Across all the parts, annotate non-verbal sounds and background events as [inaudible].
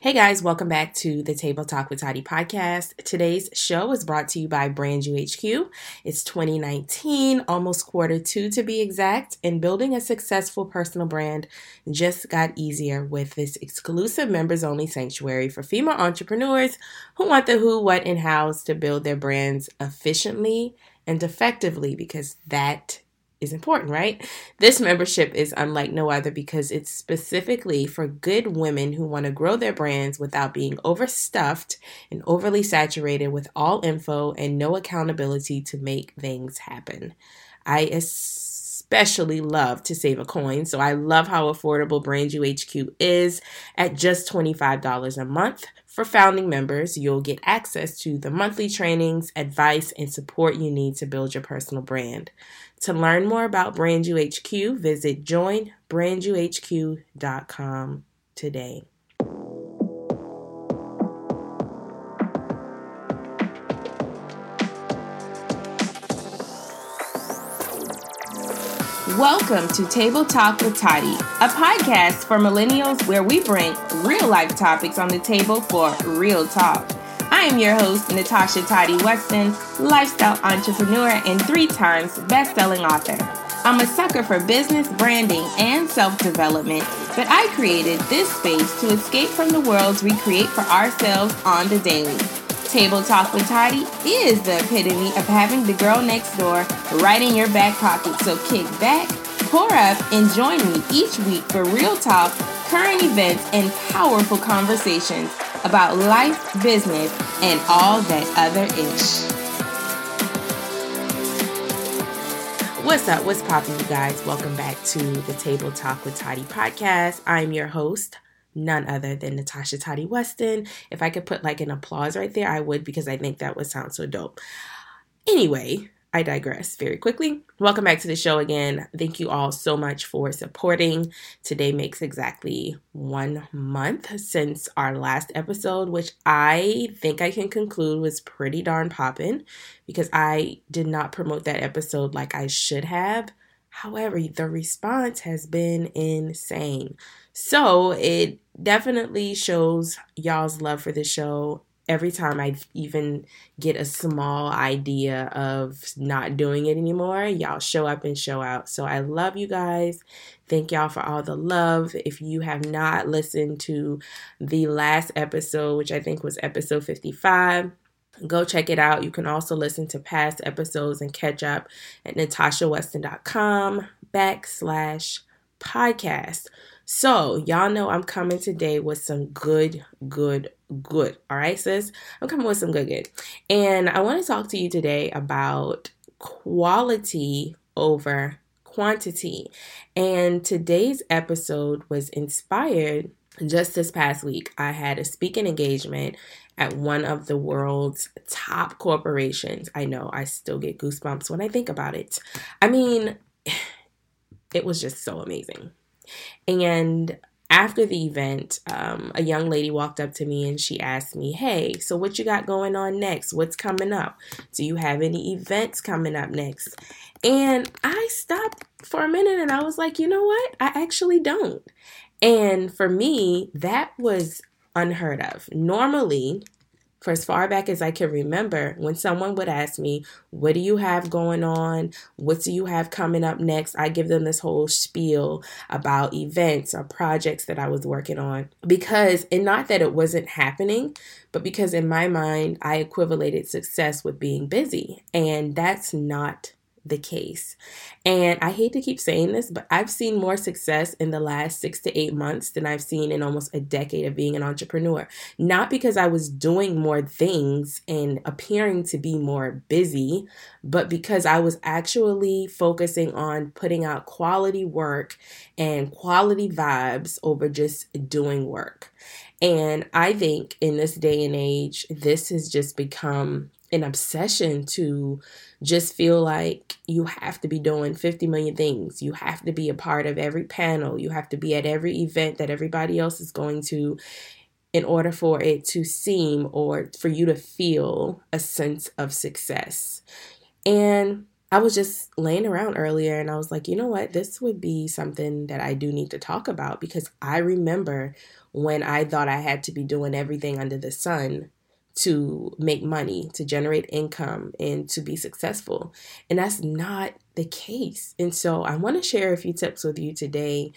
Hey guys, welcome back to the Table Talk with Tati podcast. Today's show is brought to you by Brand UHQ. It's 2019, almost quarter two to be exact, and building a successful personal brand just got easier with this exclusive members only sanctuary for female entrepreneurs who want the who, what, and hows to build their brands efficiently and effectively because that is important, right? This membership is unlike no other because it's specifically for good women who want to grow their brands without being overstuffed and overly saturated with all info and no accountability to make things happen. I especially love to save a coin, so I love how affordable Brand UHQ is at just $25 a month. For founding members, you'll get access to the monthly trainings, advice, and support you need to build your personal brand. To learn more about Brand UHQ, visit joinbranduhq.com today. Welcome to Table Talk with Tati, a podcast for millennials where we bring real life topics on the table for real talk. I am your host, Natasha Tati Weston, lifestyle entrepreneur and three times best-selling author. I'm a sucker for business, branding, and self-development, but I created this space to escape from the worlds we create for ourselves on the daily. Table Talk with Tati is the epitome of having the girl next door right in your back pocket. So kick back, pour up, and join me each week for real talk, current events, and powerful conversations about life, business, and all that other ish. What's up? What's popping, you guys? Welcome back to the Table Talk with Tati podcast. I'm your host, none other than Natasha Tati Weston. If I could put like an applause right there, I would because I think that would sound so dope. Anyway, I digress very quickly. Welcome back to the show again. Thank you all so much for supporting. Today makes exactly one month since our last episode, which I think I can conclude was pretty darn poppin' because I did not promote that episode like I should have. However, the response has been insane. So it definitely shows y'all's love for the show every time I even get a small idea of not doing it anymore, y'all show up and show out. So I love you guys. Thank y'all for all the love. If you have not listened to the last episode, which I think was episode 55, go check it out. You can also listen to past episodes and catch up at natashaweston.com backslash podcast. So, y'all know I'm coming today with some good, good, good. All right, sis? I'm coming with some good, good. And I want to talk to you today about quality over quantity. And today's episode was inspired just this past week. I had a speaking engagement at one of the world's top corporations. I know I still get goosebumps when I think about it. I mean, [sighs] it was just so amazing. And after the event, um, a young lady walked up to me and she asked me, Hey, so what you got going on next? What's coming up? Do you have any events coming up next? And I stopped for a minute and I was like, You know what? I actually don't. And for me, that was unheard of. Normally, for as far back as I can remember, when someone would ask me, What do you have going on? What do you have coming up next? I give them this whole spiel about events or projects that I was working on. Because, and not that it wasn't happening, but because in my mind, I equivalated success with being busy. And that's not the case. And I hate to keep saying this, but I've seen more success in the last six to eight months than I've seen in almost a decade of being an entrepreneur. Not because I was doing more things and appearing to be more busy, but because I was actually focusing on putting out quality work and quality vibes over just doing work. And I think in this day and age, this has just become an obsession to just feel like you have to be doing 50 million things. You have to be a part of every panel. You have to be at every event that everybody else is going to in order for it to seem or for you to feel a sense of success. And I was just laying around earlier and I was like, you know what? This would be something that I do need to talk about because I remember when I thought I had to be doing everything under the sun to make money, to generate income, and to be successful. And that's not the case. And so I want to share a few tips with you today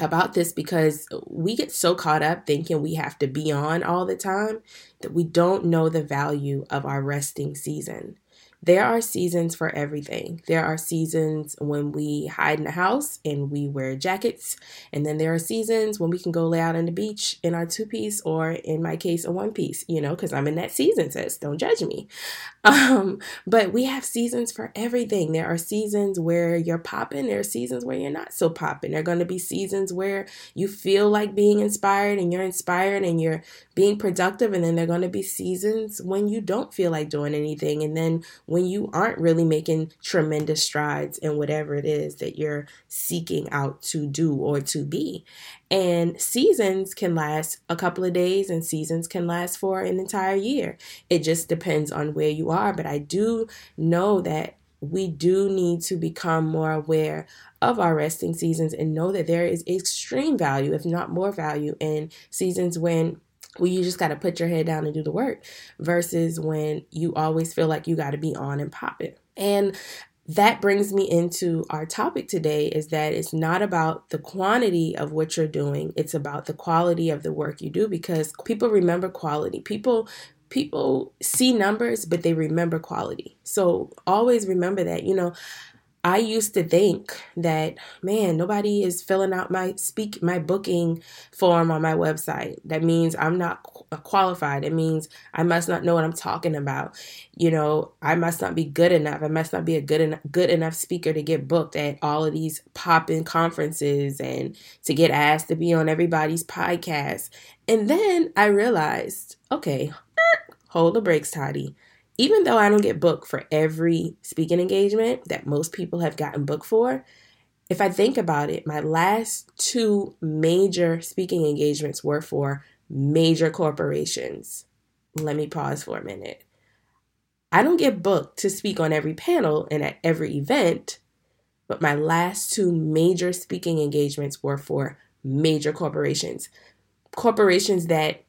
about this because we get so caught up thinking we have to be on all the time that we don't know the value of our resting season. There are seasons for everything. There are seasons when we hide in the house and we wear jackets. And then there are seasons when we can go lay out on the beach in our two piece or, in my case, a one piece, you know, because I'm in that season, sis. Don't judge me. [laughs] Um, but we have seasons for everything. There are seasons where you're popping, there are seasons where you're not so popping. There are going to be seasons where you feel like being inspired and you're inspired and you're being productive. And then there are going to be seasons when you don't feel like doing anything. And then when you aren't really making tremendous strides in whatever it is that you're seeking out to do or to be. And seasons can last a couple of days and seasons can last for an entire year. It just depends on where you are. But I do know that we do need to become more aware of our resting seasons and know that there is extreme value, if not more value, in seasons when well, you just got to put your head down and do the work versus when you always feel like you got to be on and popping. And that brings me into our topic today is that it's not about the quantity of what you're doing, it's about the quality of the work you do because people remember quality. People people see numbers but they remember quality. So always remember that, you know, I used to think that man, nobody is filling out my speak my booking form on my website. That means I'm not uh, qualified. It means I must not know what I'm talking about. You know, I must not be good enough. I must not be a good enough good enough speaker to get booked at all of these pop-in conferences and to get asked to be on everybody's podcast. And then I realized, okay, hold the brakes, Tati even though I don't get booked for every speaking engagement that most people have gotten booked for, if I think about it, my last two major speaking engagements were for major corporations. Let me pause for a minute. I don't get booked to speak on every panel and at every event, but my last two major speaking engagements were for major corporations. Corporations that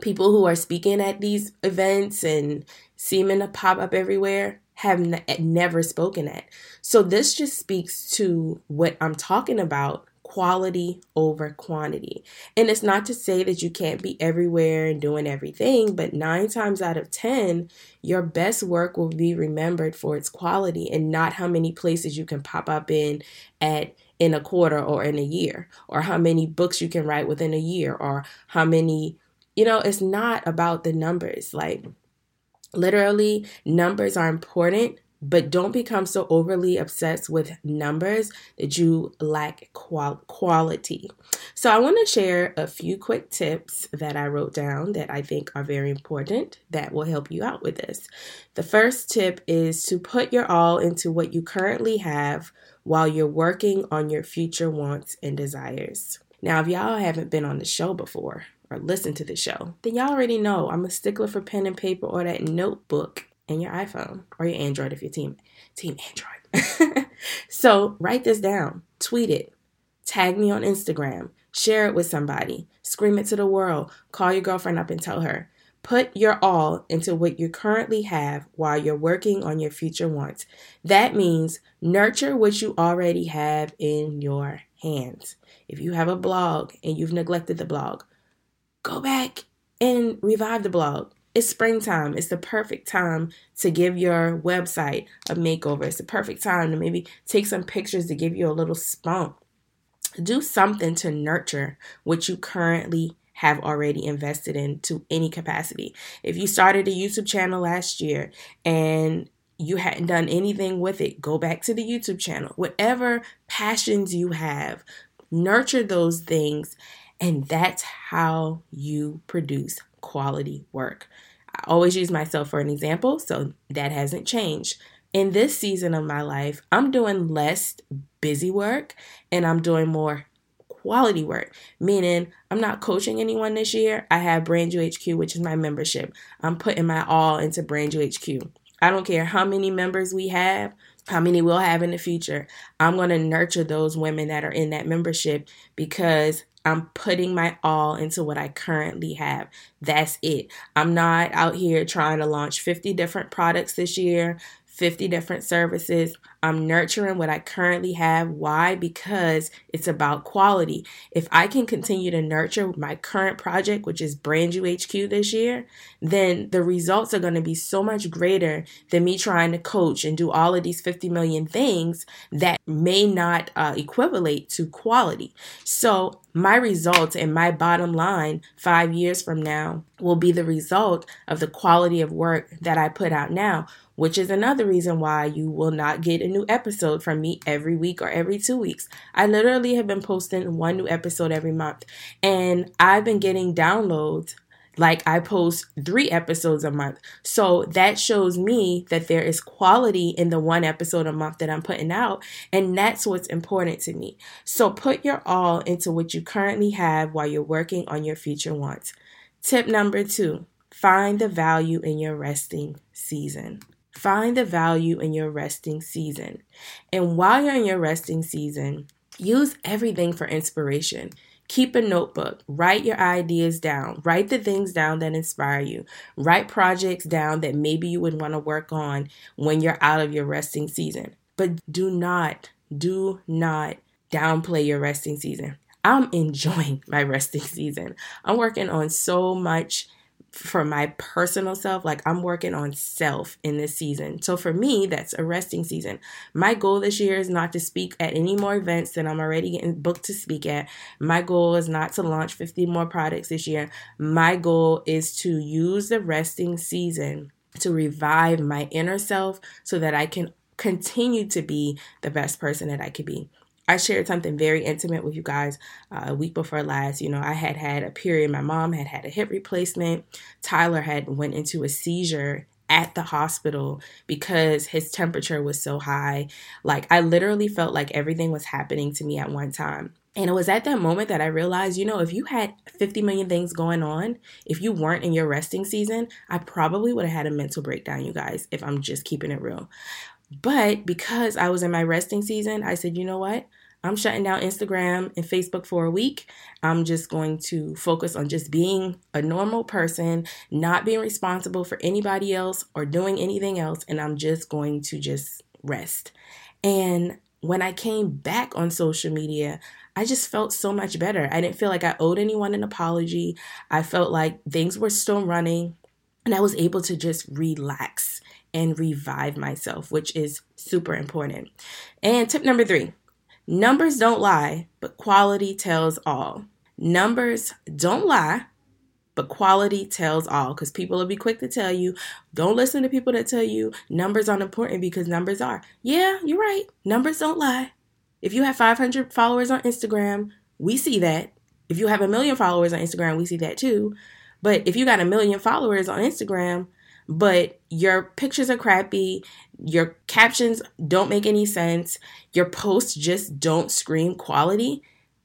people who are speaking at these events and seeming to pop up everywhere have n- eh, never spoken at. So this just speaks to what I'm talking about quality over quantity. And it's not to say that you can't be everywhere and doing everything, but nine times out of 10, your best work will be remembered for its quality and not how many places you can pop up in at in a quarter or in a year, or how many books you can write within a year, or how many, you know, it's not about the numbers. Like, Literally, numbers are important, but don't become so overly obsessed with numbers that you lack qual- quality. So, I want to share a few quick tips that I wrote down that I think are very important that will help you out with this. The first tip is to put your all into what you currently have while you're working on your future wants and desires. Now, if y'all haven't been on the show before, or listen to the show, then y'all already know I'm a stickler for pen and paper or that notebook in your iPhone or your Android if you're team team Android. [laughs] so write this down, tweet it, tag me on Instagram, share it with somebody, scream it to the world, call your girlfriend up and tell her. Put your all into what you currently have while you're working on your future wants. That means nurture what you already have in your hands. If you have a blog and you've neglected the blog, go back and revive the blog. It's springtime. It's the perfect time to give your website a makeover. It's the perfect time to maybe take some pictures to give you a little spunk. Do something to nurture what you currently have already invested in to any capacity. If you started a YouTube channel last year and you hadn't done anything with it, go back to the YouTube channel. Whatever passions you have, nurture those things and that's how you produce quality work. I always use myself for an example, so that hasn't changed. In this season of my life, I'm doing less busy work and I'm doing more quality work, meaning I'm not coaching anyone this year. I have Brand You HQ, which is my membership. I'm putting my all into Brand You HQ. I don't care how many members we have how many we'll have in the future. I'm going to nurture those women that are in that membership because I'm putting my all into what I currently have. That's it. I'm not out here trying to launch 50 different products this year. 50 different services. I'm nurturing what I currently have. Why? Because it's about quality. If I can continue to nurture my current project, which is Brand You HQ this year, then the results are going to be so much greater than me trying to coach and do all of these 50 million things that may not uh, equivalent to quality. So, my results and my bottom line five years from now will be the result of the quality of work that I put out now which is another reason why you will not get a new episode from me every week or every two weeks. I literally have been posting one new episode every month, and I've been getting downloads like I post three episodes a month. So that shows me that there is quality in the one episode a month that I'm putting out. And that's what's important to me. So put your all into what you currently have while you're working on your future wants. Tip number two find the value in your resting season. Find the value in your resting season. And while you're in your resting season, use everything for inspiration. Keep a notebook, write your ideas down, write the things down that inspire you, write projects down that maybe you would want to work on when you're out of your resting season. But do not, do not downplay your resting season. I'm [laughs] enjoying my resting season. I'm working on so much for my personal self, like I'm working on self in this season. So for me, that's a resting season. My goal this year is not to speak at any more events than I'm already getting booked to speak at. My goal is not to launch 50 more products this year. My goal is to use the resting season to revive my inner self so that I can continue to be the best person that I could be. I shared something very intimate with you guys uh, a week before last. You know, I had had a period. My mom had had a hip replacement. Tyler had went into a seizure at the hospital because his temperature was so high. Like I literally felt like everything was happening to me at one time. And it was at that moment that I realized, you know, if you had 50 million things going on, if you weren't in your resting season, I probably would have had a mental breakdown, you guys, if I'm just keeping it real. But because I was in my resting season, I said, you know what? I'm shutting down Instagram and Facebook for a week. I'm just going to focus on just being a normal person, not being responsible for anybody else or doing anything else. And I'm just going to just rest. And when I came back on social media, I just felt so much better. I didn't feel like I owed anyone an apology. I felt like things were still running and I was able to just relax and revive myself, which is super important. And tip number three numbers don't lie, but quality tells all. Numbers don't lie, but quality tells all because people will be quick to tell you don't listen to people that tell you numbers aren't important because numbers are. Yeah, you're right. Numbers don't lie. If you have 500 followers on Instagram, we see that. If you have a million followers on Instagram, we see that too. But if you got a million followers on Instagram, but your pictures are crappy, your captions don't make any sense, your posts just don't scream quality,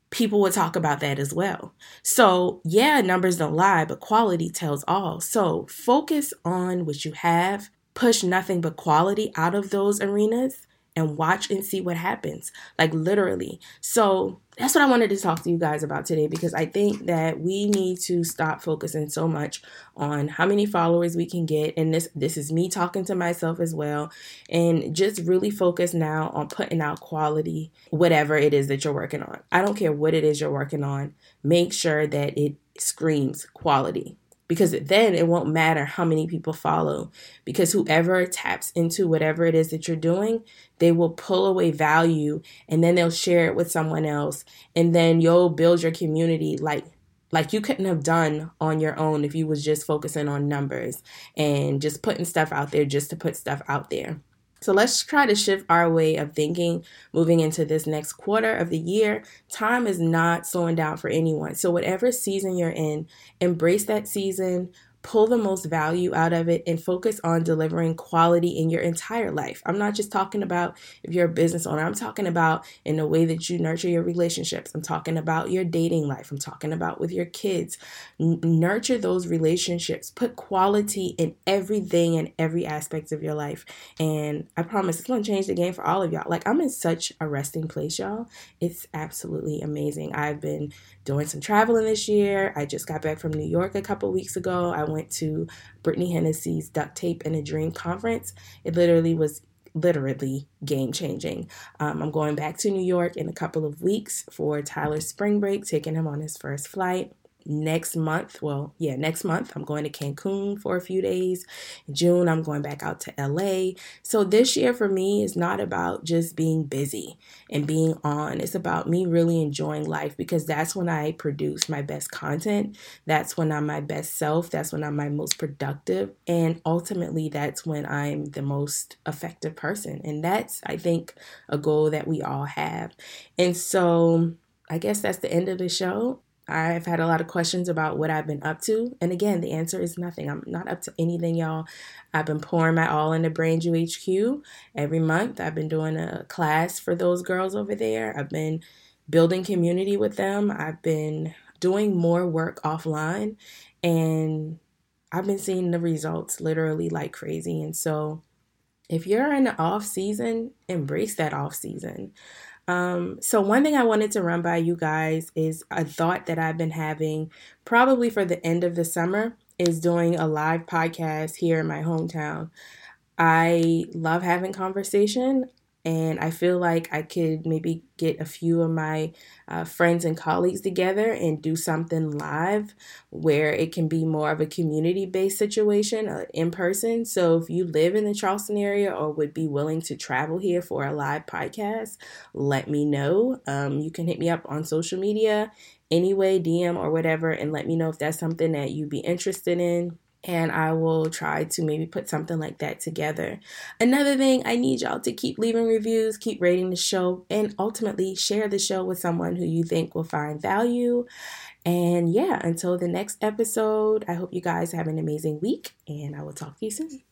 people will talk about that as well. So, yeah, numbers don't lie, but quality tells all. So, focus on what you have, push nothing but quality out of those arenas, and watch and see what happens. Like, literally. So, that's what I wanted to talk to you guys about today because I think that we need to stop focusing so much on how many followers we can get and this this is me talking to myself as well and just really focus now on putting out quality whatever it is that you're working on. I don't care what it is you're working on. Make sure that it screams quality because then it won't matter how many people follow. Because whoever taps into whatever it is that you're doing they will pull away value and then they'll share it with someone else. And then you'll build your community like like you couldn't have done on your own if you was just focusing on numbers and just putting stuff out there just to put stuff out there so let's try to shift our way of thinking moving into this next quarter of the year. Time is not slowing down for anyone. So, whatever season you're in, embrace that season, pull the most value out of it and focus on delivering quality in your entire life. I'm not just talking about if you're a business owner, I'm talking about in the way that you nurture your relationships. I'm talking about your dating life. I'm talking about with your kids. N- nurture those relationships, put quality in everything and every aspect of your life. And I promise it's going to change the game for all of y'all. Like, I'm in such a resting place, y'all. It's absolutely amazing. I've been doing some traveling this year. I just got back from New York a couple weeks ago. I went to Brittany Hennessy's Duct Tape and a Dream conference. It literally was literally game changing. Um, I'm going back to New York in a couple of weeks for Tyler's spring break, taking him on his first flight next month. Well, yeah, next month I'm going to Cancun for a few days. In June, I'm going back out to LA. So this year for me is not about just being busy and being on. It's about me really enjoying life because that's when I produce my best content. That's when I'm my best self. That's when I'm my most productive. And ultimately, that's when I'm the most effective person. And that's, I think, a goal that we all have. And so I guess that's the end of the show. I've had a lot of questions about what I've been up to. And again, the answer is nothing. I'm not up to anything, y'all. I've been pouring my all into Brand You HQ every month. I've been doing a class for those girls over there. I've been building community with them. I've been doing more work offline and I've been seeing the results literally like crazy. And so if you're in the off season, embrace that off season. Um, so, one thing I wanted to run by you guys is a thought that I've been having probably for the end of the summer is doing a live podcast here in my hometown. I love having conversation and I feel like I could maybe get a few of my uh, friends and colleagues together and do something live where it can be more of a community based situation uh, in person. So if you live in the Charleston area or would be willing to travel here for a live podcast, let me know. Um, you can hit me up on social media anyway, DM or whatever, and let me know if that's something that you'd be interested in and I will try to maybe put something like that together. Another thing, I need y'all to keep leaving reviews, keep rating the show, and ultimately share the show with someone who you think will find value. And yeah, until the next episode, I hope you guys have an amazing week, and I will talk to you soon.